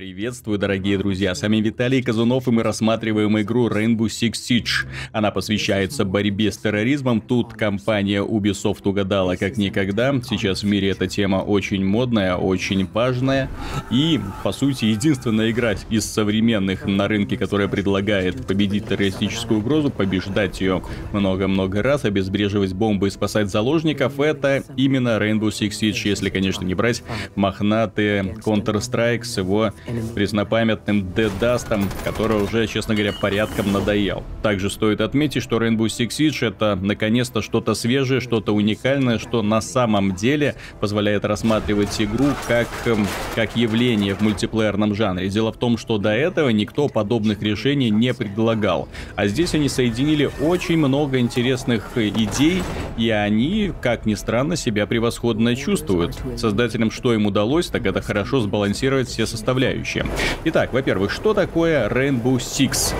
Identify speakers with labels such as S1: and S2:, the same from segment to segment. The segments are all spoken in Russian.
S1: Приветствую, дорогие друзья, с вами Виталий Казунов, и мы рассматриваем игру Rainbow Six Siege. Она посвящается борьбе с терроризмом, тут компания Ubisoft угадала как никогда. Сейчас в мире эта тема очень модная, очень важная, и, по сути, единственная игра из современных на рынке, которая предлагает победить террористическую угрозу, побеждать ее много-много раз, обезбреживать бомбы и спасать заложников, это именно Rainbow Six Siege, если, конечно, не брать мохнатые Counter-Strike с его преснопамятным Дедастом, который уже, честно говоря, порядком надоел. Также стоит отметить, что Rainbow Six Siege это наконец-то что-то свежее, что-то уникальное, что на самом деле позволяет рассматривать игру как, эм, как явление в мультиплеерном жанре. Дело в том, что до этого никто подобных решений не предлагал. А здесь они соединили очень много интересных идей, и они, как ни странно, себя превосходно чувствуют. Создателям что им удалось, так это хорошо сбалансировать все составляющие составляющие. Итак, во-первых, что такое Rainbow Six?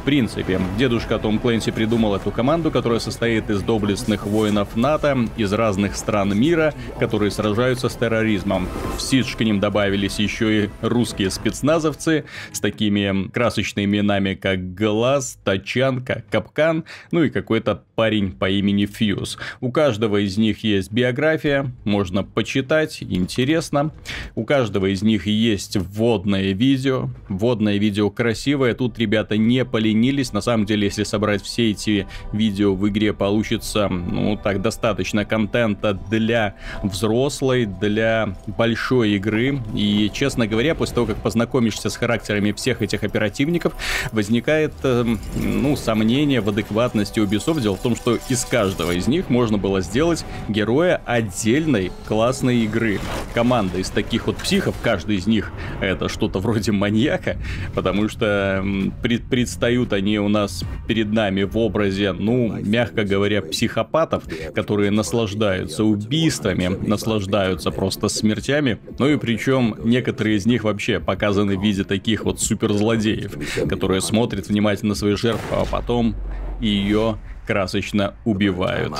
S1: В принципе, дедушка Том Клэнси придумал эту команду, которая состоит из доблестных воинов НАТО из разных стран мира, которые сражаются с терроризмом. В Сидж к ним добавились еще и русские спецназовцы с такими красочными именами, как Глаз, Тачанка, Капкан, ну и какой-то парень по имени Фьюз. У каждого из них есть биография, можно почитать, интересно. У каждого из них есть вводное видео. Вводное видео красивое, тут ребята не поленились. На самом деле, если собрать все эти видео в игре, получится, ну, так, достаточно контента для взрослой, для большой игры. И, честно говоря, после того, как познакомишься с характерами всех этих оперативников, возникает, э, ну, сомнение в адекватности Ubisoft. Дело в том, что из каждого из них можно было сделать героя отдельной классной игры. Команда из таких вот психов, каждый из них это что-то вроде маньяка, потому что пред, предстают они у нас перед нами в образе, ну, мягко говоря, психопатов, которые наслаждаются убийствами, наслаждаются просто смертями, ну и причем некоторые из них вообще показаны в виде таких вот суперзлодеев, которые смотрят внимательно на свои жертвы, а потом ее красочно убивают.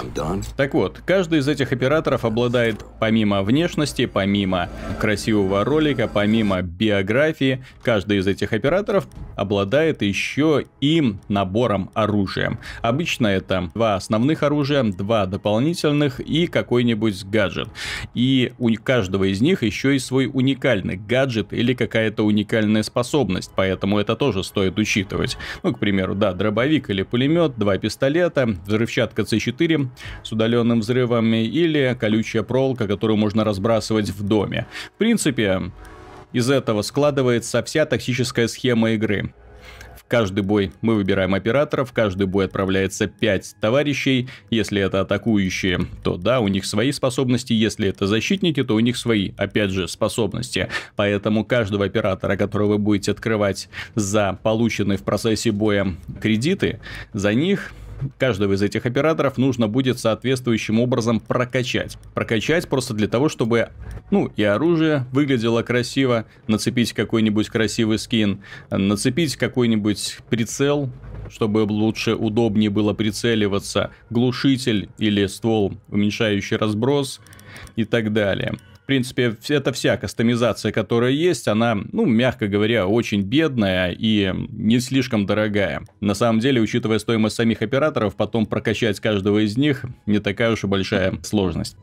S1: Так вот, каждый из этих операторов обладает помимо внешности, помимо красивого ролика, помимо биографии, каждый из этих операторов обладает еще и набором оружия. Обычно это два основных оружия, два дополнительных и какой-нибудь гаджет. И у каждого из них еще и свой уникальный гаджет или какая-то уникальная способность, поэтому это тоже стоит учитывать. Ну, к примеру, да, дробовик или пулемет, два пистолета, это взрывчатка C4 с удаленным взрывами или колючая проволока, которую можно разбрасывать в доме. В принципе, из этого складывается вся тактическая схема игры. В каждый бой мы выбираем оператора, в каждый бой отправляется 5 товарищей. Если это атакующие, то да, у них свои способности. Если это защитники, то у них свои, опять же, способности. Поэтому каждого оператора, которого вы будете открывать за полученные в процессе боя кредиты, за них каждого из этих операторов нужно будет соответствующим образом прокачать. Прокачать просто для того, чтобы, ну, и оружие выглядело красиво, нацепить какой-нибудь красивый скин, нацепить какой-нибудь прицел, чтобы лучше, удобнее было прицеливаться, глушитель или ствол, уменьшающий разброс и так далее принципе, это вся кастомизация, которая есть, она, ну, мягко говоря, очень бедная и не слишком дорогая. На самом деле, учитывая стоимость самих операторов, потом прокачать каждого из них не такая уж и большая сложность.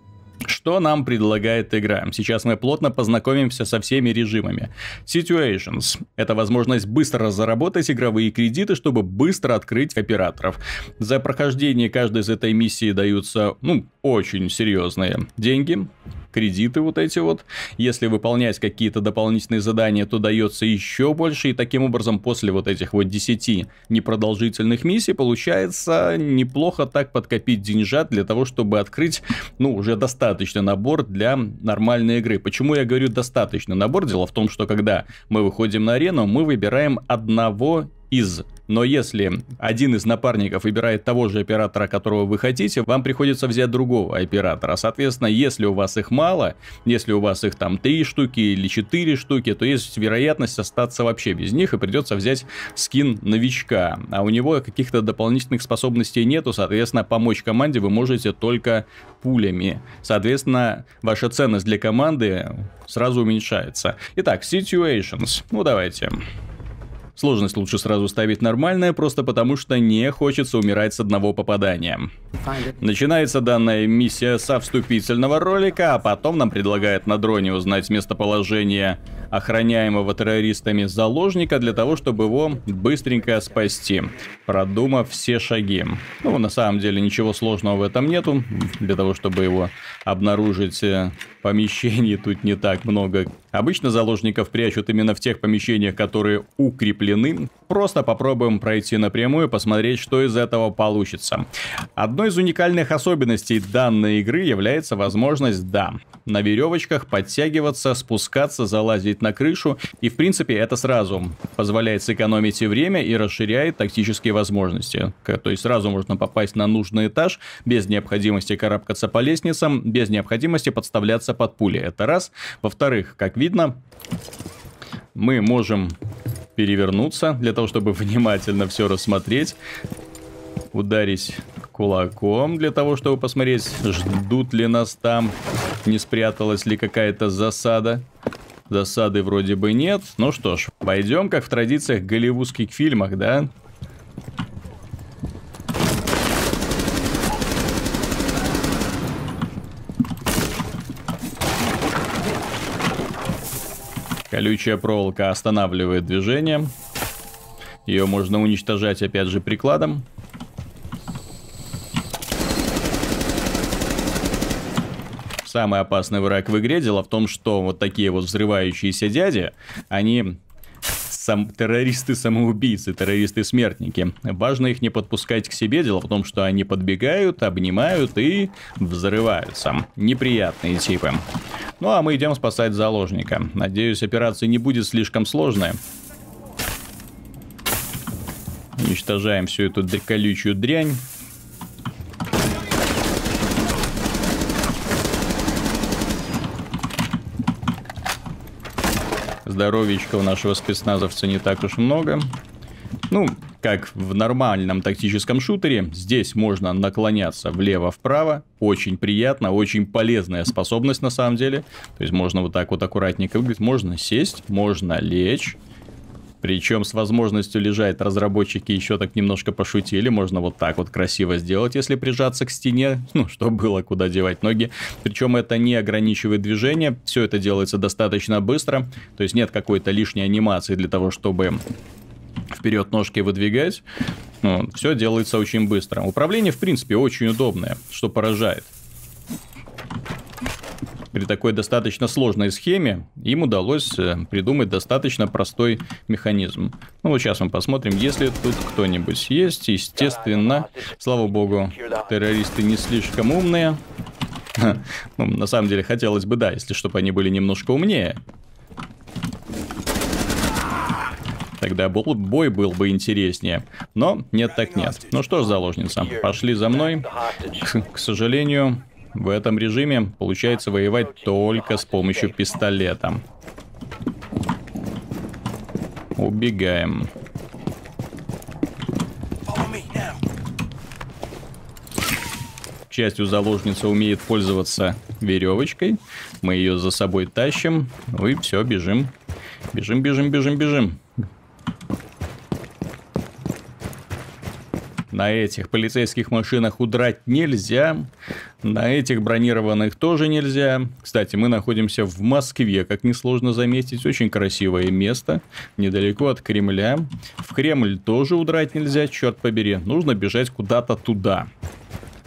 S1: Что нам предлагает игра? Сейчас мы плотно познакомимся со всеми режимами. Situations – это возможность быстро заработать игровые кредиты, чтобы быстро открыть операторов. За прохождение каждой из этой миссии даются, ну, очень серьезные деньги кредиты вот эти вот. Если выполнять какие-то дополнительные задания, то дается еще больше. И таким образом, после вот этих вот 10 непродолжительных миссий, получается неплохо так подкопить деньжат для того, чтобы открыть, ну, уже достаточный набор для нормальной игры. Почему я говорю достаточный набор? Дело в том, что когда мы выходим на арену, мы выбираем одного из но если один из напарников выбирает того же оператора, которого вы хотите, вам приходится взять другого оператора. Соответственно, если у вас их мало, если у вас их там 3 штуки или 4 штуки, то есть вероятность остаться вообще без них и придется взять скин новичка. А у него каких-то дополнительных способностей нету, соответственно, помочь команде вы можете только пулями. Соответственно, ваша ценность для команды сразу уменьшается. Итак, situations. Ну, давайте. Сложность лучше сразу ставить нормальная, просто потому что не хочется умирать с одного попадания. Начинается данная миссия со вступительного ролика, а потом нам предлагают на дроне узнать местоположение охраняемого террористами заложника для того, чтобы его быстренько спасти, продумав все шаги. Ну, на самом деле ничего сложного в этом нету. Для того, чтобы его обнаружить, э, помещений тут не так много. Обычно заложников прячут именно в тех помещениях, которые укреплены. Просто попробуем пройти напрямую, посмотреть, что из этого получится. Одной из уникальных особенностей данной игры является возможность, да, на веревочках подтягиваться, спускаться, залазить на крышу. И, в принципе, это сразу позволяет сэкономить и время, и расширяет тактические возможности. То есть сразу можно попасть на нужный этаж, без необходимости карабкаться по лестницам, без необходимости подставляться под пули. Это раз. Во-вторых, как видно, мы можем перевернуться для того, чтобы внимательно все рассмотреть, ударить кулаком для того, чтобы посмотреть, ждут ли нас там, не спряталась ли какая-то засада. Засады вроде бы нет. Ну что ж, пойдем, как в традициях голливудских фильмах, да? Колючая проволока останавливает движение. Ее можно уничтожать опять же прикладом. Самый опасный враг в игре. Дело в том, что вот такие вот взрывающиеся дяди, они сам, террористы-самоубийцы, террористы-смертники. Важно их не подпускать к себе. Дело в том, что они подбегают, обнимают и взрываются. Неприятные типы. Ну а мы идем спасать заложника. Надеюсь, операция не будет слишком сложная. Уничтожаем всю эту колючую дрянь. Здоровичка у нашего спецназовца не так уж много. Ну, как в нормальном тактическом шутере, здесь можно наклоняться влево-вправо. Очень приятно, очень полезная способность на самом деле. То есть можно вот так вот аккуратненько выглядеть. Можно сесть, можно лечь. Причем с возможностью лежать разработчики еще так немножко пошутили. Можно вот так вот красиво сделать, если прижаться к стене. Ну, что было, куда девать ноги. Причем это не ограничивает движение. Все это делается достаточно быстро. То есть нет какой-то лишней анимации для того, чтобы вперед ножки выдвигать. Ну, все делается очень быстро. Управление, в принципе, очень удобное, что поражает при такой достаточно сложной схеме им удалось э, придумать достаточно простой механизм. Ну вот сейчас мы посмотрим, если тут кто-нибудь есть. Естественно, слава богу, террористы не слишком умные. Ну, на самом деле, хотелось бы, да, если чтобы они были немножко умнее. Тогда бой был бы интереснее. Но нет так нет. Ну что ж, заложница, пошли за мной. К сожалению, в этом режиме получается воевать только с помощью пистолета. Убегаем. К счастью, заложница умеет пользоваться веревочкой. Мы ее за собой тащим. Ну и все, бежим. Бежим, бежим, бежим, бежим. На этих полицейских машинах удрать нельзя. На этих бронированных тоже нельзя. Кстати, мы находимся в Москве, как несложно заметить. Очень красивое место, недалеко от Кремля. В Кремль тоже удрать нельзя, черт побери. Нужно бежать куда-то туда.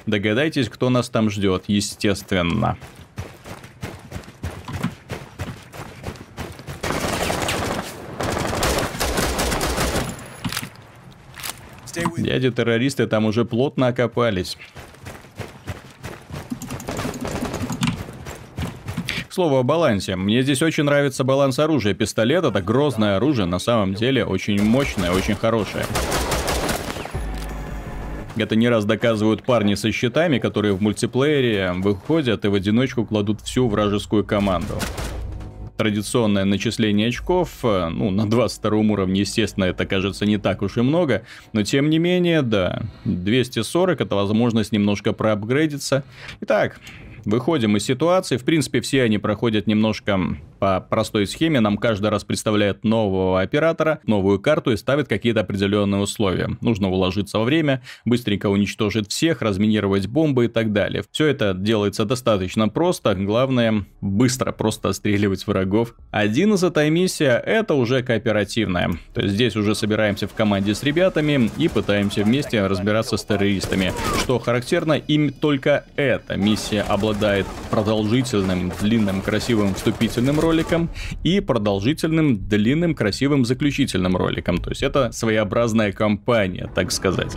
S1: Догадайтесь, кто нас там ждет, естественно. Дяди-террористы там уже плотно окопались. слову о балансе. Мне здесь очень нравится баланс оружия. Пистолет это грозное оружие, на самом деле очень мощное, очень хорошее. Это не раз доказывают парни со щитами, которые в мультиплеере выходят и в одиночку кладут всю вражескую команду. Традиционное начисление очков, э, ну, на 22 уровне, естественно, это кажется не так уж и много, но тем не менее, да, 240 это возможность немножко проапгрейдиться. Итак, выходим из ситуации. В принципе, все они проходят немножко по простой схеме. Нам каждый раз представляет нового оператора, новую карту и ставит какие-то определенные условия. Нужно уложиться во время, быстренько уничтожить всех, разминировать бомбы и так далее. Все это делается достаточно просто. Главное, быстро просто отстреливать врагов. Один из этой миссии это уже кооперативная. То есть здесь уже собираемся в команде с ребятами и пытаемся вместе разбираться с террористами. Что характерно, им только эта миссия обладает продолжительным, длинным, красивым вступительным роликом и продолжительным, длинным, красивым заключительным роликом. То есть это своеобразная кампания, так сказать.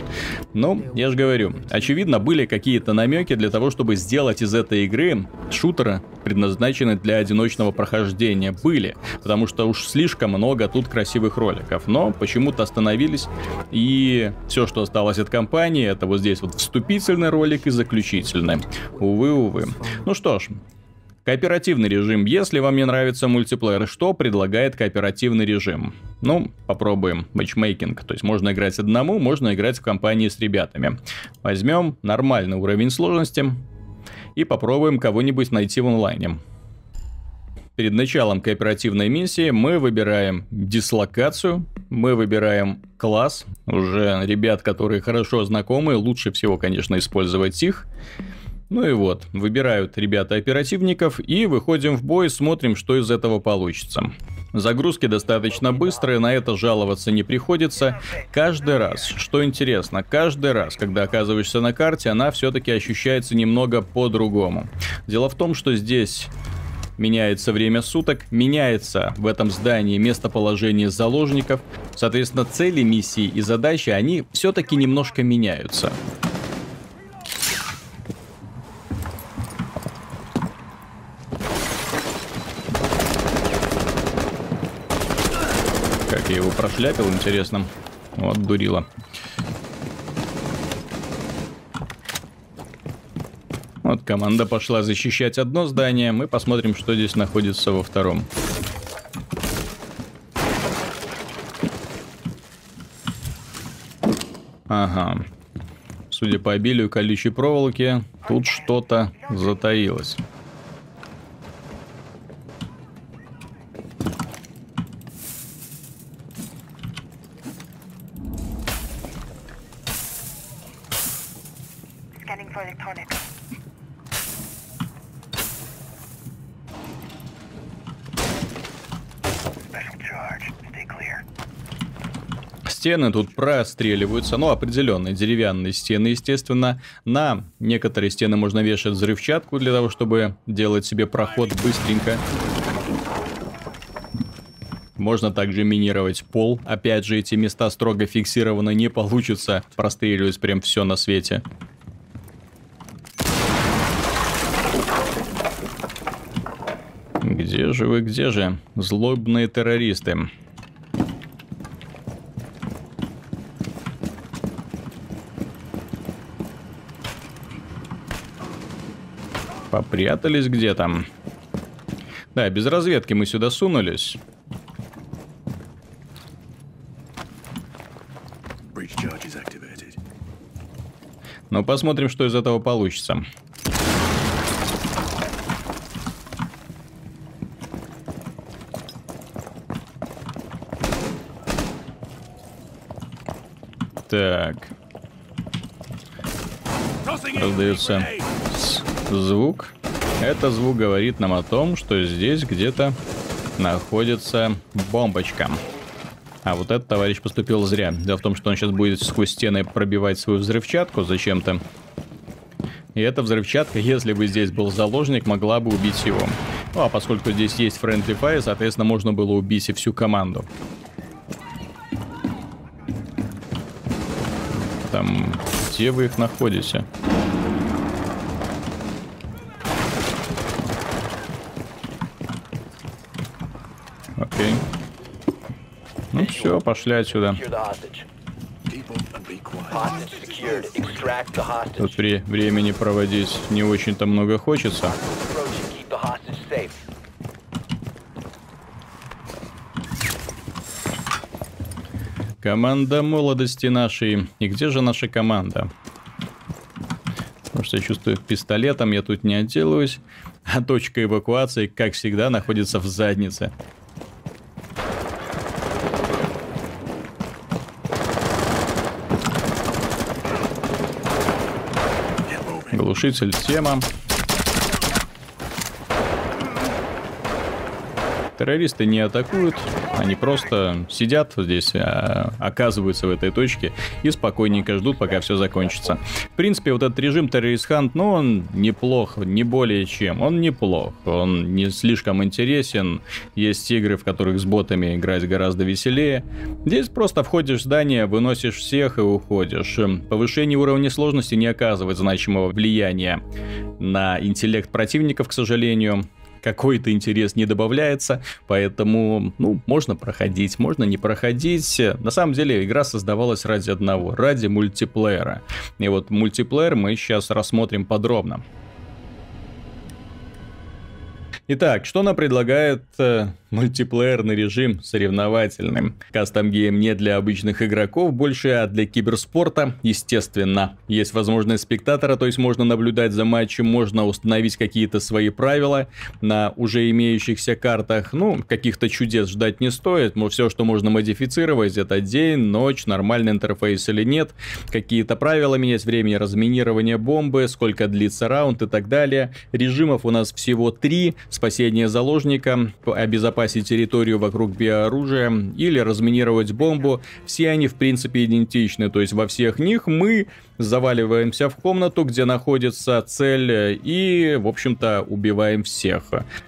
S1: Ну, я же говорю, очевидно, были какие-то намеки для того, чтобы сделать из этой игры шутера, предназначенный для одиночного прохождения. Были, потому что уж слишком много тут красивых роликов. Но почему-то остановились, и все, что осталось от кампании, это вот здесь вот вступительный ролик и заключительный. Увы, увы. Ну что ж, Кооперативный режим. Если вам не нравится мультиплеер, что предлагает кооперативный режим? Ну, попробуем. Матчмейкинг. То есть можно играть одному, можно играть в компании с ребятами. Возьмем нормальный уровень сложности и попробуем кого-нибудь найти в онлайне. Перед началом кооперативной миссии мы выбираем дислокацию, мы выбираем класс, уже ребят, которые хорошо знакомы, лучше всего, конечно, использовать их. Ну и вот, выбирают ребята оперативников и выходим в бой, смотрим, что из этого получится. Загрузки достаточно быстрые, на это жаловаться не приходится. Каждый раз, что интересно, каждый раз, когда оказываешься на карте, она все-таки ощущается немного по-другому. Дело в том, что здесь меняется время суток, меняется в этом здании местоположение заложников, соответственно, цели миссии и задачи, они все-таки немножко меняются. я его прошляпил, интересно. Вот, дурила. Вот команда пошла защищать одно здание. Мы посмотрим, что здесь находится во втором. Ага. Судя по обилию колючей проволоки, тут что-то затаилось. Стены тут простреливаются, ну, определенные деревянные стены, естественно. На некоторые стены можно вешать взрывчатку для того, чтобы делать себе проход быстренько. Можно также минировать пол. Опять же, эти места строго фиксированы, не получится простреливать прям все на свете. Где же вы, где же? Злобные террористы. Попрятались где-то. Да, без разведки мы сюда сунулись. Ну, посмотрим, что из этого получится. Так. Раздается звук. Это звук говорит нам о том, что здесь где-то находится бомбочка. А вот этот товарищ поступил зря. Дело в том, что он сейчас будет сквозь стены пробивать свою взрывчатку зачем-то. И эта взрывчатка, если бы здесь был заложник, могла бы убить его. Ну, а поскольку здесь есть Friendly Fire, соответственно, можно было убить и всю команду. Там, где вы их находите? Ну все, пошли отсюда. Тут при времени проводить не очень-то много хочется. Команда молодости нашей. И где же наша команда? Потому что я чувствую, пистолетом я тут не отделаюсь. А точка эвакуации, как всегда, находится в заднице. Глушитель тема. Террористы не атакуют, они просто сидят здесь, а, оказываются в этой точке и спокойненько ждут, пока все закончится. В принципе, вот этот режим Terrorist Hunt, ну, он неплох, не более чем. Он неплох, он не слишком интересен. Есть игры, в которых с ботами играть гораздо веселее. Здесь просто входишь в здание, выносишь всех и уходишь. Повышение уровня сложности не оказывает значимого влияния на интеллект противников, к сожалению какой-то интерес не добавляется, поэтому, ну, можно проходить, можно не проходить. На самом деле игра создавалась ради одного, ради мультиплеера. И вот мультиплеер мы сейчас рассмотрим подробно. Итак, что нам предлагает э, мультиплеерный режим соревновательным? Кастом гейм не для обычных игроков больше, а для киберспорта, естественно. Есть возможность спектатора, то есть можно наблюдать за матчем, можно установить какие-то свои правила на уже имеющихся картах. Ну, каких-то чудес ждать не стоит, но все, что можно модифицировать, это день, ночь, нормальный интерфейс или нет, какие-то правила менять, времени разминирования бомбы, сколько длится раунд и так далее. Режимов у нас всего три, спасение заложника, обезопасить территорию вокруг биооружия или разминировать бомбу. Все они в принципе идентичны, то есть во всех них мы заваливаемся в комнату, где находится цель и, в общем-то, убиваем всех.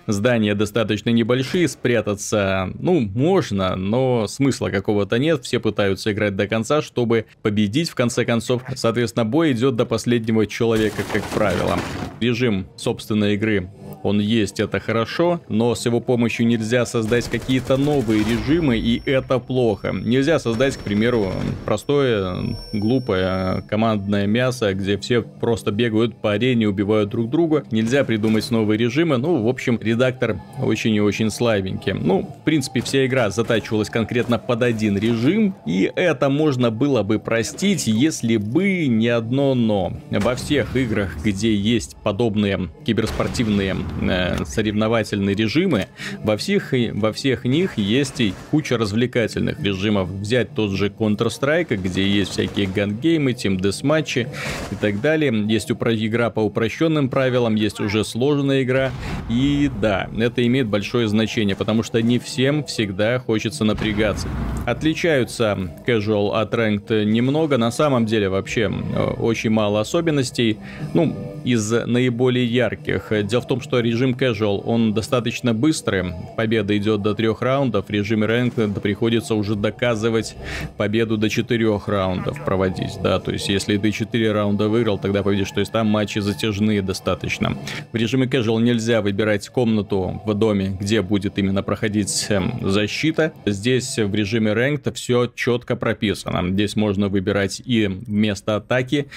S1: Здания достаточно небольшие, спрятаться, ну, можно, но смысла какого-то нет, все пытаются играть до конца, чтобы победить в конце концов. Соответственно, бой идет до последнего человека, как правило. Режим собственной игры он есть, это хорошо, но с его помощью нельзя создать какие-то новые режимы, и это плохо. Нельзя создать, к примеру, простое, глупое командное мясо, где все просто бегают по арене, убивают друг друга. Нельзя придумать новые режимы, ну, в общем, редактор очень и очень слабенький. Ну, в принципе, вся игра затачивалась конкретно под один режим, и это можно было бы простить, если бы не одно но. Во всех играх, где есть подобные киберспортивные Э, соревновательные режимы, во всех, во всех них есть и куча развлекательных режимов. Взять тот же Counter-Strike, где есть всякие гангеймы, тим десматчи и так далее. Есть игра по упрощенным правилам, есть уже сложная игра. И да, это имеет большое значение, потому что не всем всегда хочется напрягаться. Отличаются casual от ranked немного, на самом деле вообще э, очень мало особенностей. Ну, из наиболее ярких. Дело в том, что режим casual, он достаточно быстрый. Победа идет до трех раундов. В режиме ranked приходится уже доказывать победу до четырех раундов проводить. Да, то есть если ты четыре раунда выиграл, тогда победишь. То есть там матчи затяжные достаточно. В режиме casual нельзя выбирать комнату в доме, где будет именно проходить эм, защита. Здесь в режиме ranked все четко прописано. Здесь можно выбирать и место атаки,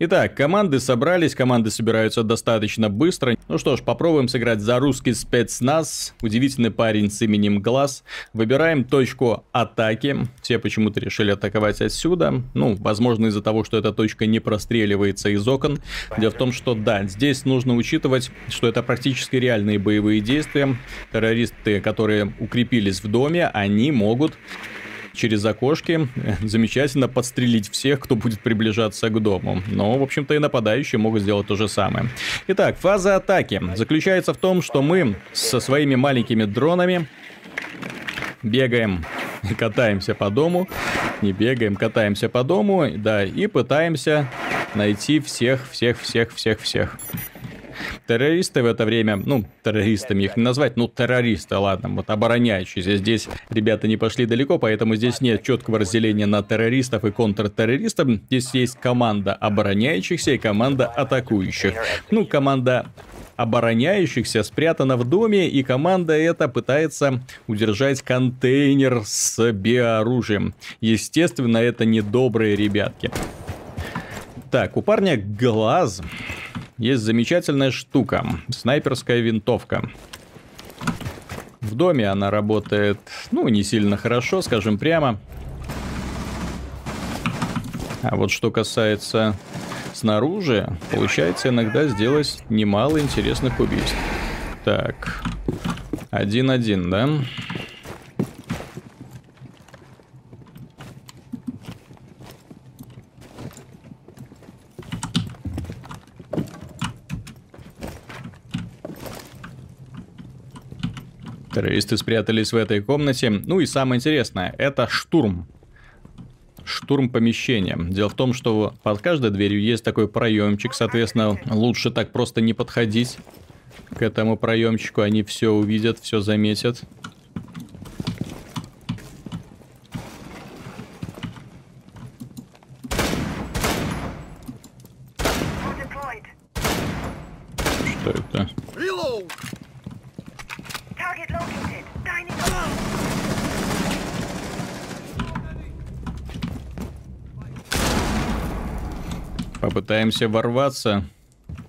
S1: Итак, команды собрались, команды собираются достаточно быстро. Ну что ж, попробуем сыграть за русский спецназ. Удивительный парень с именем Глаз. Выбираем точку атаки. Все почему-то решили атаковать отсюда. Ну, возможно из-за того, что эта точка не простреливается из окон. Дело в том, что да, здесь нужно учитывать, что это практически реальные боевые действия. Террористы, которые укрепились в доме, они могут через окошки замечательно подстрелить всех, кто будет приближаться к дому. Но, в общем-то, и нападающие могут сделать то же самое. Итак, фаза атаки заключается в том, что мы со своими маленькими дронами бегаем катаемся по дому. Не бегаем, катаемся по дому, да, и пытаемся найти всех, всех, всех, всех, всех. Террористы в это время, ну, террористами их не назвать, ну, террористы, ладно, вот обороняющиеся. Здесь ребята не пошли далеко, поэтому здесь нет четкого разделения на террористов и контртеррористов. Здесь есть команда обороняющихся и команда атакующих. Ну, команда обороняющихся спрятано в доме, и команда эта пытается удержать контейнер с биооружием. Естественно, это недобрые ребятки. Так, у парня глаз. Есть замечательная штука. Снайперская винтовка. В доме она работает, ну, не сильно хорошо, скажем прямо. А вот что касается снаружи, получается иногда сделать немало интересных убийств. Так, один-один, да? Террористы спрятались в этой комнате. Ну и самое интересное, это штурм. Штурм помещения. Дело в том, что под каждой дверью есть такой проемчик, соответственно, лучше так просто не подходить к этому проемчику. Они все увидят, все заметят. Что это? Попытаемся ворваться.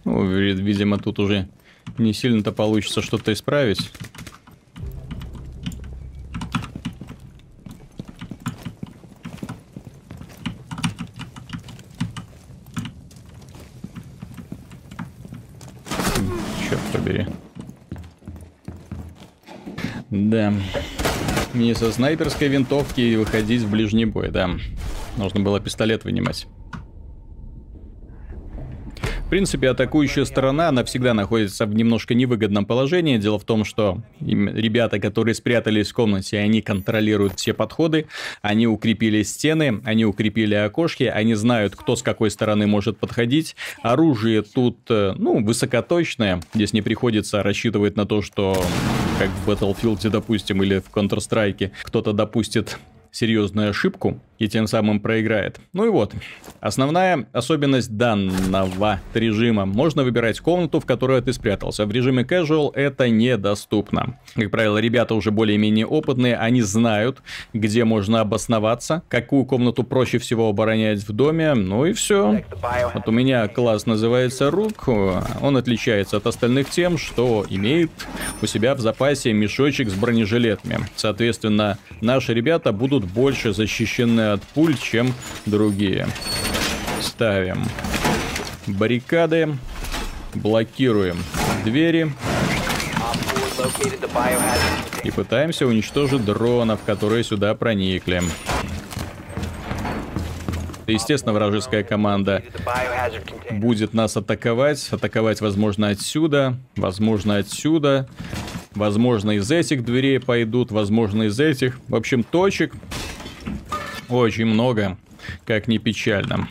S1: Ну, видимо, тут уже не сильно-то получится что-то исправить. Черт побери. Да. Не со снайперской винтовки выходить в ближний бой, да. Нужно было пистолет вынимать. В принципе, атакующая сторона, она всегда находится в немножко невыгодном положении. Дело в том, что ребята, которые спрятались в комнате, они контролируют все подходы, они укрепили стены, они укрепили окошки, они знают, кто с какой стороны может подходить. Оружие тут, э, ну, высокоточное. Здесь не приходится рассчитывать на то, что, как в Battlefield, допустим, или в Counter-Strike, кто-то допустит серьезную ошибку и тем самым проиграет. Ну и вот, основная особенность данного режима. Можно выбирать комнату, в которой ты спрятался. В режиме casual это недоступно. Как правило, ребята уже более-менее опытные, они знают, где можно обосноваться, какую комнату проще всего оборонять в доме, ну и все. Вот у меня класс называется Рук, он отличается от остальных тем, что имеет у себя в запасе мешочек с бронежилетами. Соответственно, наши ребята будут больше защищены от пуль, чем другие. Ставим баррикады, блокируем двери и пытаемся уничтожить дронов, которые сюда проникли. Естественно, вражеская команда будет нас атаковать. Атаковать, возможно, отсюда, возможно, отсюда. Возможно, из этих дверей пойдут, возможно, из этих. В общем, точек очень много, как ни печально.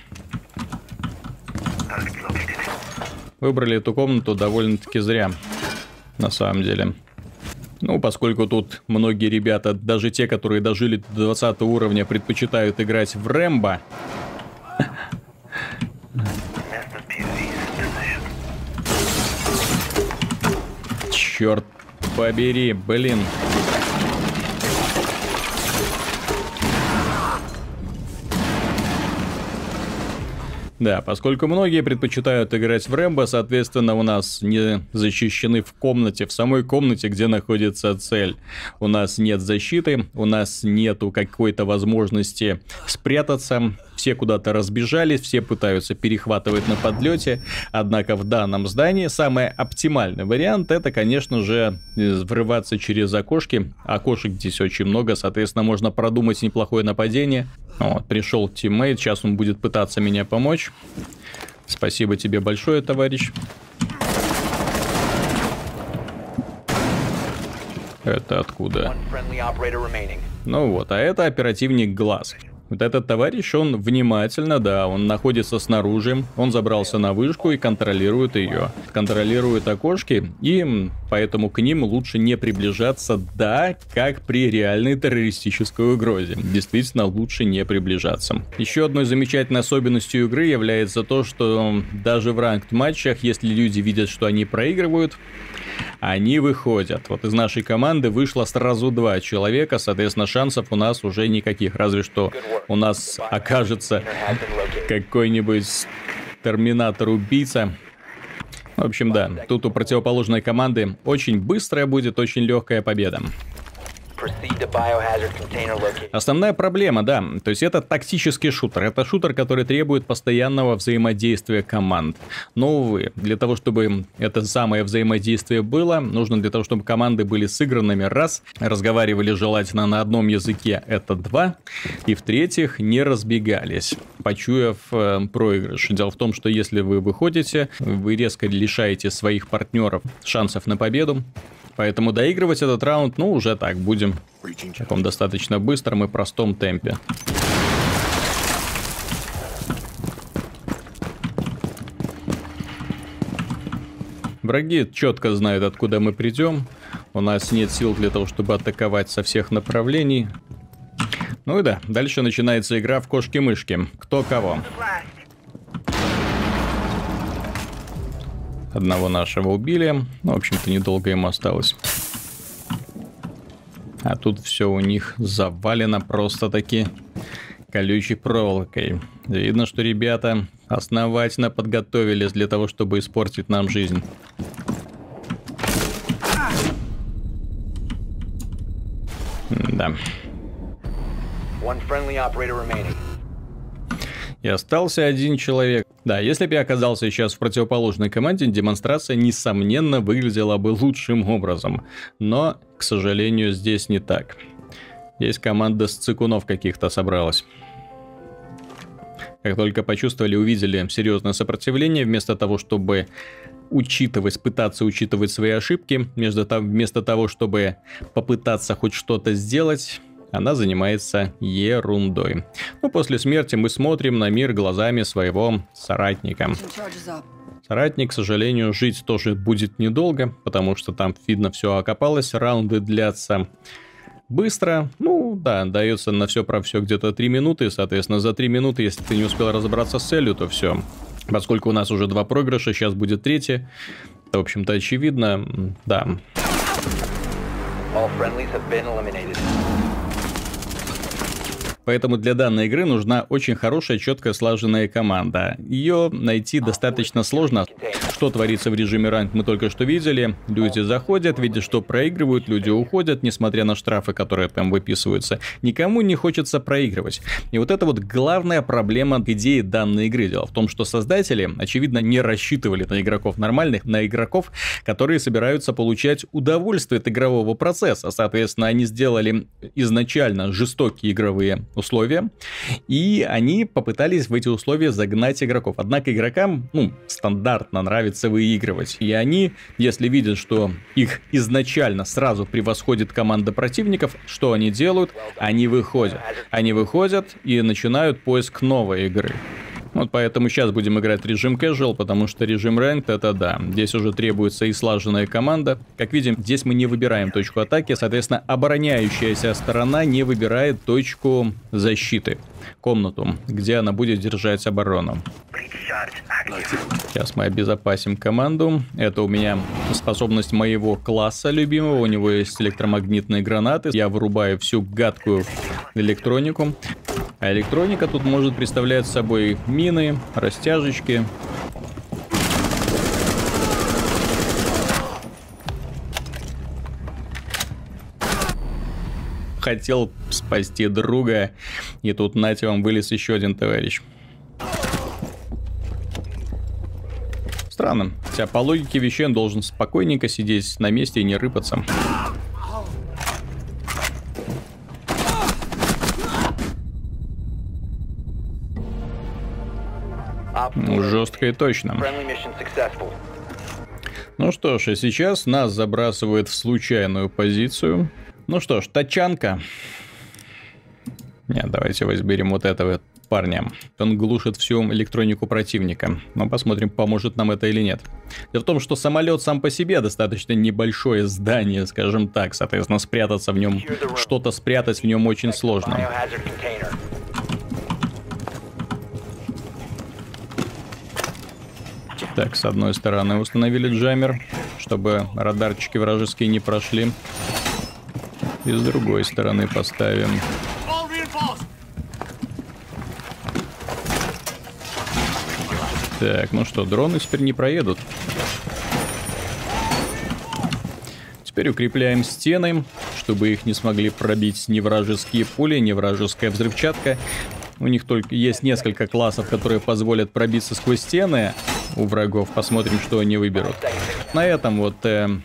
S1: Выбрали эту комнату довольно-таки зря, на самом деле. Ну, поскольку тут многие ребята, даже те, которые дожили до 20 уровня, предпочитают играть в Рэмбо. Черт побери, блин. Да, поскольку многие предпочитают играть в Рэмбо, соответственно, у нас не защищены в комнате, в самой комнате, где находится цель. У нас нет защиты, у нас нету какой-то возможности спрятаться, все куда-то разбежались, все пытаются перехватывать на подлете, однако в данном здании самый оптимальный вариант это, конечно же, врываться через окошки. Окошек здесь очень много, соответственно, можно продумать неплохое нападение. Вот, пришел тиммейт, сейчас он будет пытаться меня помочь. Спасибо тебе большое, товарищ. Это откуда? Ну вот, а это оперативник Глаз. Вот этот товарищ, он внимательно, да, он находится снаружи, он забрался на вышку и контролирует ее. Контролирует окошки, и поэтому к ним лучше не приближаться, да, как при реальной террористической угрозе. Действительно, лучше не приближаться. Еще одной замечательной особенностью игры является то, что даже в ранг матчах, если люди видят, что они проигрывают, они выходят. Вот из нашей команды вышло сразу два человека, соответственно, шансов у нас уже никаких. Разве что у нас окажется какой-нибудь терминатор-убийца. В общем, да, тут у противоположной команды очень быстрая будет, очень легкая победа. Основная проблема, да, то есть это тактический шутер. Это шутер, который требует постоянного взаимодействия команд. Но, увы, для того, чтобы это самое взаимодействие было, нужно для того, чтобы команды были сыгранными, раз, разговаривали желательно на одном языке, это два, и в-третьих, не разбегались, почуяв э, проигрыш. Дело в том, что если вы выходите, вы резко лишаете своих партнеров шансов на победу, Поэтому доигрывать этот раунд, ну, уже так, будем в таком достаточно быстром и простом темпе. Враги четко знают, откуда мы придем. У нас нет сил для того, чтобы атаковать со всех направлений. Ну и да, дальше начинается игра в кошки-мышки. Кто кого. Одного нашего убили. Ну, в общем-то, недолго ему осталось. А тут все у них завалено просто-таки колючей проволокой. Видно, что ребята основательно подготовились для того, чтобы испортить нам жизнь. Да. И остался один человек. Да, если бы я оказался сейчас в противоположной команде, демонстрация, несомненно, выглядела бы лучшим образом. Но, к сожалению, здесь не так. Здесь команда с цикунов каких-то собралась. Как только почувствовали, увидели серьезное сопротивление, вместо того, чтобы учитывать, пытаться учитывать свои ошибки, вместо того, чтобы попытаться хоть что-то сделать, она занимается ерундой. Ну, после смерти мы смотрим на мир глазами своего соратника. Соратник, к сожалению, жить тоже будет недолго, потому что там, видно, все окопалось, раунды длятся быстро. Ну, да, дается на все про все где-то 3 минуты, соответственно, за 3 минуты, если ты не успел разобраться с целью, то все. Поскольку у нас уже два проигрыша, сейчас будет третий. В общем-то, очевидно, да. All. Поэтому для данной игры нужна очень хорошая, четкая, слаженная команда. Ее найти достаточно сложно. Что творится в режиме ранг, мы только что видели. Люди заходят, видят, что проигрывают, люди уходят, несмотря на штрафы, которые там выписываются. Никому не хочется проигрывать. И вот это вот главная проблема идеи данной игры. Дело в том, что создатели, очевидно, не рассчитывали на игроков нормальных, на игроков, которые собираются получать удовольствие от игрового процесса. Соответственно, они сделали изначально жестокие игровые условия, и они попытались в эти условия загнать игроков. Однако игрокам, ну, стандартно нравится выигрывать, и они, если видят, что их изначально сразу превосходит команда противников, что они делают? Они выходят. Они выходят и начинают поиск новой игры. Вот поэтому сейчас будем играть режим casual, потому что режим ranked это да. Здесь уже требуется и слаженная команда. Как видим, здесь мы не выбираем точку атаки, соответственно, обороняющаяся сторона не выбирает точку защиты. Комнату, где она будет держать оборону. Сейчас мы обезопасим команду. Это у меня способность моего класса любимого. У него есть электромагнитные гранаты. Я вырубаю всю гадкую электронику. А электроника тут может представлять собой мины, растяжечки. Хотел спасти друга, и тут нате вам вылез еще один товарищ. Странно, хотя по логике вещей он должен спокойненько сидеть на месте и не рыпаться. Жестко и точно. Ну что ж, и сейчас нас забрасывает в случайную позицию. Ну что ж, тачанка. Нет, давайте возьмем вот этого парня. Он глушит всю электронику противника. Но посмотрим, поможет нам это или нет. Дело в том, что самолет сам по себе достаточно небольшое здание, скажем так. Соответственно, спрятаться в нем, что-то спрятать в нем очень сложно. Так, с одной стороны установили джаммер, чтобы радарчики вражеские не прошли. И с другой стороны поставим. Так, ну что, дроны теперь не проедут. Теперь укрепляем стены, чтобы их не смогли пробить ни вражеские пули, ни вражеская взрывчатка. У них только есть несколько классов, которые позволят пробиться сквозь стены у врагов. Посмотрим, что они выберут. На этом вот э,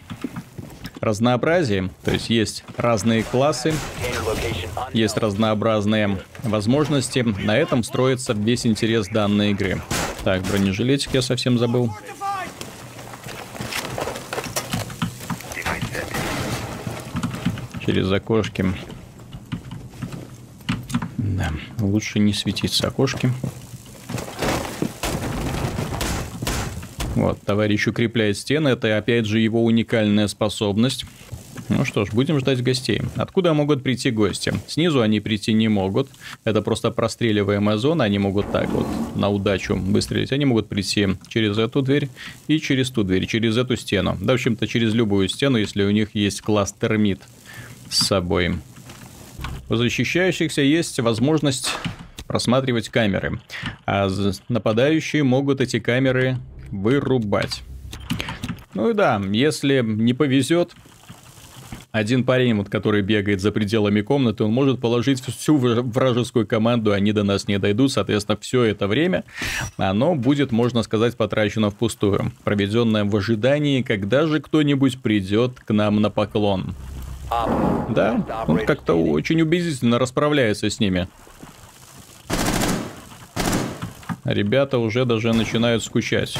S1: разнообразие. То есть есть разные классы, есть разнообразные возможности. На этом строится весь интерес данной игры. Так, бронежилетик я совсем забыл. Через окошки. Да, лучше не светиться окошки. Вот, товарищ укрепляет стены. Это, опять же, его уникальная способность. Ну что ж, будем ждать гостей. Откуда могут прийти гости? Снизу они прийти не могут. Это просто простреливаемая зона. Они могут так вот на удачу выстрелить. Они могут прийти через эту дверь и через ту дверь, через эту стену. Да, в общем-то, через любую стену, если у них есть класс термит с собой. У защищающихся есть возможность просматривать камеры. А нападающие могут эти камеры вырубать. Ну и да, если не повезет, один парень, вот, который бегает за пределами комнаты, он может положить всю вражескую команду, они до нас не дойдут, соответственно, все это время, оно будет, можно сказать, потрачено впустую, проведенное в ожидании, когда же кто-нибудь придет к нам на поклон. Да, он как-то очень убедительно расправляется с ними. Ребята уже даже начинают скучать.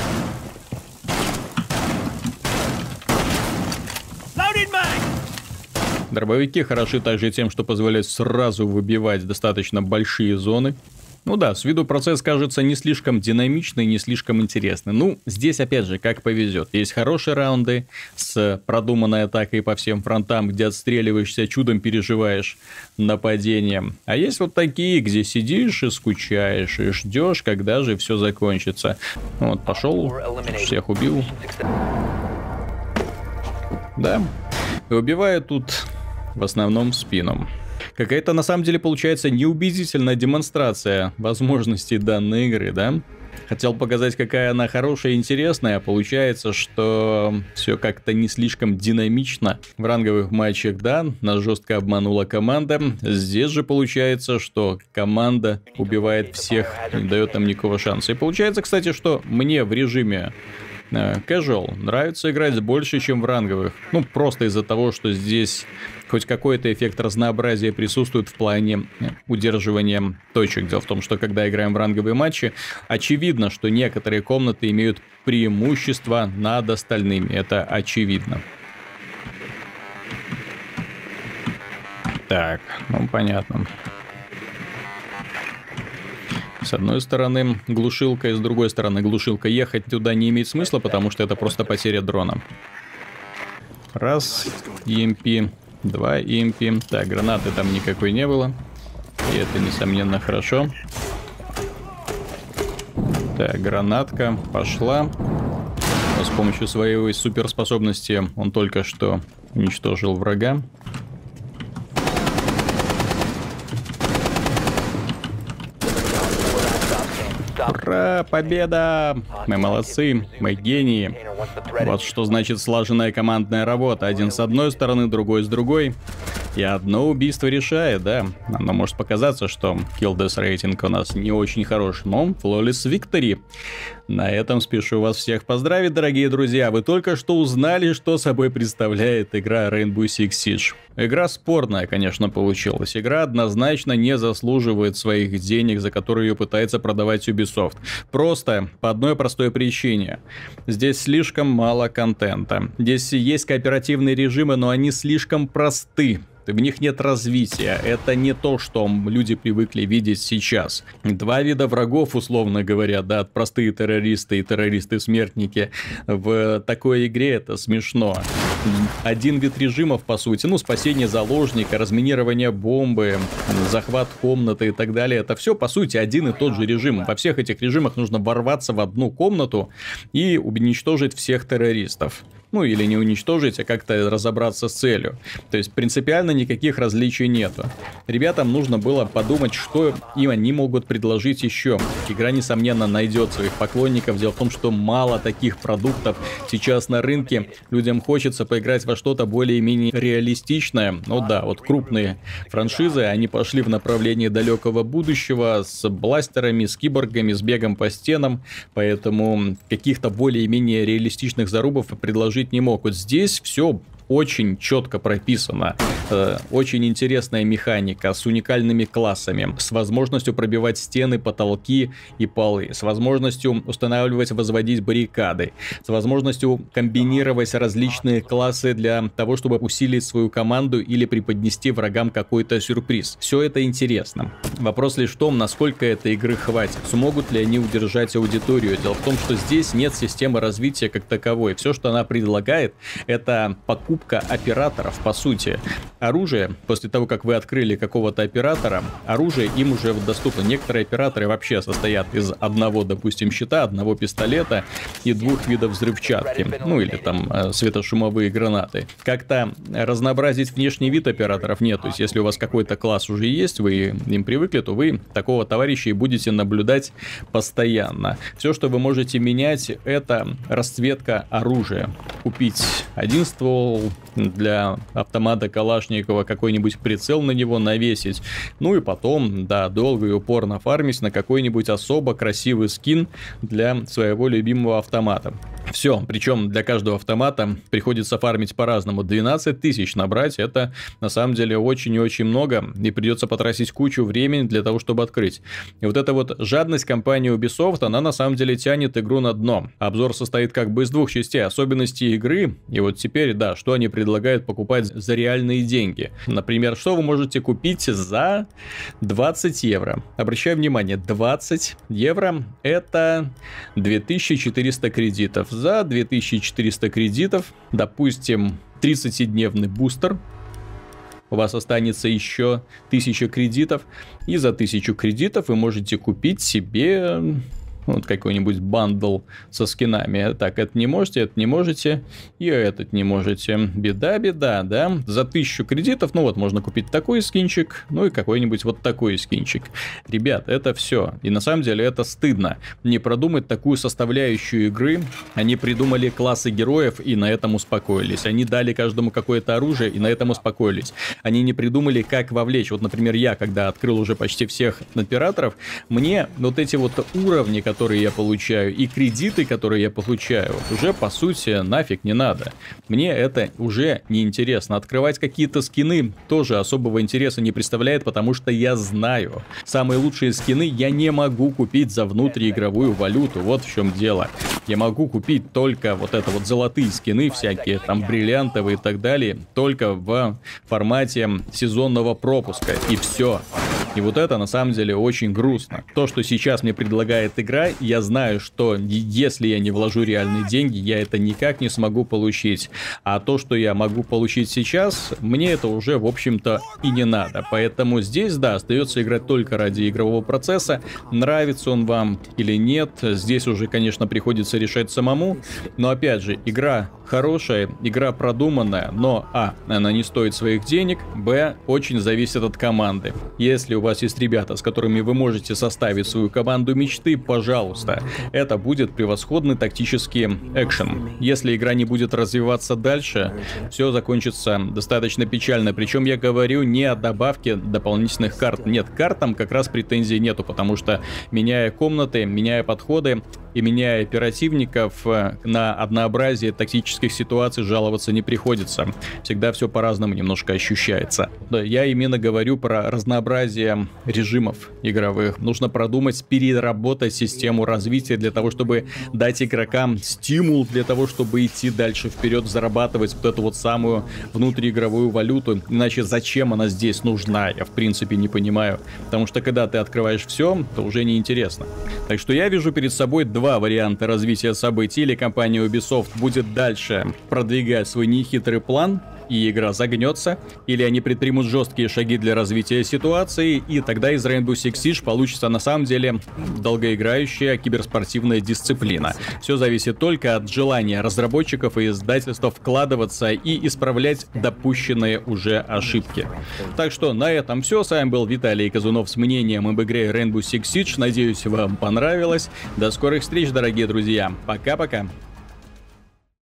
S1: Дробовики хороши также тем, что позволяют сразу выбивать достаточно большие зоны. Ну да, с виду процесс кажется не слишком динамичный, не слишком интересный. Ну, здесь опять же, как повезет. Есть хорошие раунды с продуманной атакой по всем фронтам, где отстреливаешься, чудом переживаешь нападение. А есть вот такие, где сидишь и скучаешь, и ждешь, когда же все закончится. Вот, пошел, всех убил. Да. И убиваю тут в основном в спину. Какая-то на самом деле получается неубедительная демонстрация возможностей данной игры, да? Хотел показать, какая она хорошая и интересная, получается, что все как-то не слишком динамично. В ранговых матчах, да, нас жестко обманула команда. Здесь же получается, что команда убивает всех, не дает нам никакого шанса. И получается, кстати, что мне в режиме Э, casual. Нравится играть больше, чем в ранговых. Ну, просто из-за того, что здесь хоть какой-то эффект разнообразия присутствует в плане э, удерживания точек. Дело в том, что когда играем в ранговые матчи, очевидно, что некоторые комнаты имеют преимущество над остальными. Это очевидно. Так, ну понятно. С одной стороны глушилка, и с другой стороны глушилка. Ехать туда не имеет смысла, потому что это просто потеря дрона. Раз, EMP, два EMP. Так, гранаты там никакой не было. И это, несомненно, хорошо. Так, гранатка пошла. С помощью своей суперспособности он только что уничтожил врага. Ура, победа! Мы молодцы, мы гении. Вот что значит слаженная командная работа. Один с одной стороны, другой с другой. И одно убийство решает, да. Оно может показаться, что kill death рейтинг у нас не очень хорош, но flawless victory На этом спешу вас всех поздравить, дорогие друзья. Вы только что узнали, что собой представляет игра Rainbow Six Siege. Игра спорная, конечно, получилась. Игра однозначно не заслуживает своих денег, за которые ее пытается продавать Ubisoft. Просто по одной простой причине. Здесь слишком мало контента. Здесь есть кооперативные режимы, но они слишком просты в них нет развития. Это не то, что люди привыкли видеть сейчас. Два вида врагов, условно говоря, да, простые террористы и террористы-смертники. В такой игре это смешно. Один вид режимов, по сути, ну, спасение заложника, разминирование бомбы, захват комнаты и так далее, это все, по сути, один и тот же режим. Во всех этих режимах нужно ворваться в одну комнату и уничтожить всех террористов ну или не уничтожить, а как-то разобраться с целью. То есть принципиально никаких различий нету. Ребятам нужно было подумать, что им они могут предложить еще. Игра, несомненно, найдет своих поклонников. Дело в том, что мало таких продуктов сейчас на рынке. Людям хочется поиграть во что-то более-менее реалистичное. Ну да, вот крупные франшизы, они пошли в направлении далекого будущего с бластерами, с киборгами, с бегом по стенам. Поэтому каких-то более-менее реалистичных зарубов предложить жить не мог. Вот здесь все очень четко прописано. Э, очень интересная механика с уникальными классами, с возможностью пробивать стены, потолки и полы, с возможностью устанавливать, возводить баррикады, с возможностью комбинировать различные классы для того, чтобы усилить свою команду или преподнести врагам какой-то сюрприз. Все это интересно. Вопрос лишь в том, насколько этой игры хватит. Смогут ли они удержать аудиторию? Дело в том, что здесь нет системы развития как таковой. Все, что она предлагает, это покупка покупка операторов, по сути. Оружие, после того, как вы открыли какого-то оператора, оружие им уже доступно. Некоторые операторы вообще состоят из одного, допустим, щита, одного пистолета и двух видов взрывчатки. Ну или там э, светошумовые гранаты. Как-то разнообразить внешний вид операторов нет. То есть, если у вас какой-то класс уже есть, вы им привыкли, то вы такого товарища и будете наблюдать постоянно. Все, что вы можете менять, это расцветка оружия. Купить один ствол, для автомата Калашникова какой-нибудь прицел на него навесить. Ну и потом, да, долго и упорно фармить на какой-нибудь особо красивый скин для своего любимого автомата. Все, причем для каждого автомата приходится фармить по-разному. 12 тысяч набрать, это на самом деле очень и очень много, и придется потратить кучу времени для того, чтобы открыть. И вот эта вот жадность компании Ubisoft, она на самом деле тянет игру на дно. Обзор состоит как бы из двух частей, особенности игры, и вот теперь, да, что они предлагают покупать за реальные деньги. Например, что вы можете купить за 20 евро? Обращаю внимание, 20 евро это 2400 кредитов за 2400 кредитов, допустим, 30-дневный бустер, у вас останется еще 1000 кредитов, и за 1000 кредитов вы можете купить себе вот какой-нибудь бандл со скинами. Так, это не можете, это не можете, и этот не можете. Беда, беда, да? За тысячу кредитов, ну вот, можно купить такой скинчик, ну и какой-нибудь вот такой скинчик. Ребят, это все. И на самом деле это стыдно. Не продумать такую составляющую игры. Они придумали классы героев и на этом успокоились. Они дали каждому какое-то оружие и на этом успокоились. Они не придумали, как вовлечь. Вот, например, я, когда открыл уже почти всех операторов, мне вот эти вот уровни, которые я получаю, и кредиты, которые я получаю, уже по сути нафиг не надо. Мне это уже не интересно. Открывать какие-то скины тоже особого интереса не представляет, потому что я знаю, самые лучшие скины я не могу купить за внутриигровую валюту. Вот в чем дело. Я могу купить только вот это вот золотые скины всякие, там бриллиантовые и так далее, только в формате сезонного пропуска. И все. И вот это на самом деле очень грустно. То, что сейчас мне предлагает игра, я знаю, что если я не вложу реальные деньги, я это никак не смогу получить. А то, что я могу получить сейчас, мне это уже, в общем-то, и не надо. Поэтому здесь, да, остается играть только ради игрового процесса. Нравится он вам или нет, здесь уже, конечно, приходится решать самому. Но опять же, игра хорошая, игра продуманная, но а, она не стоит своих денег, б, очень зависит от команды. Если у вас есть ребята, с которыми вы можете составить свою команду мечты, пожалуйста. Это будет превосходный тактический экшен. Если игра не будет развиваться дальше, все закончится достаточно печально. Причем я говорю не о добавке дополнительных карт. Нет, картам как раз претензий нету, потому что меняя комнаты, меняя подходы, и меняя оперативников, э, на однообразие тактических ситуаций жаловаться не приходится. Всегда все по-разному немножко ощущается. Да, я именно говорю про разнообразие режимов игровых. Нужно продумать, переработать систему развития для того, чтобы дать игрокам стимул для того, чтобы идти дальше вперед, зарабатывать вот эту вот самую внутриигровую валюту. Иначе зачем она здесь нужна, я в принципе не понимаю. Потому что когда ты открываешь все, то уже не интересно. Так что я вижу перед собой два варианта развития событий. Или компания Ubisoft будет дальше продвигать свой нехитрый план, и игра загнется, или они предпримут жесткие шаги для развития ситуации, и тогда из Rainbow Six Siege получится на самом деле долгоиграющая киберспортивная дисциплина. Все зависит только от желания разработчиков и издательства вкладываться и исправлять допущенные уже ошибки. Так что на этом все. С вами был Виталий Казунов с мнением об игре Rainbow Six Siege. Надеюсь, вам понравилось. До скорых встреч, дорогие друзья. Пока-пока.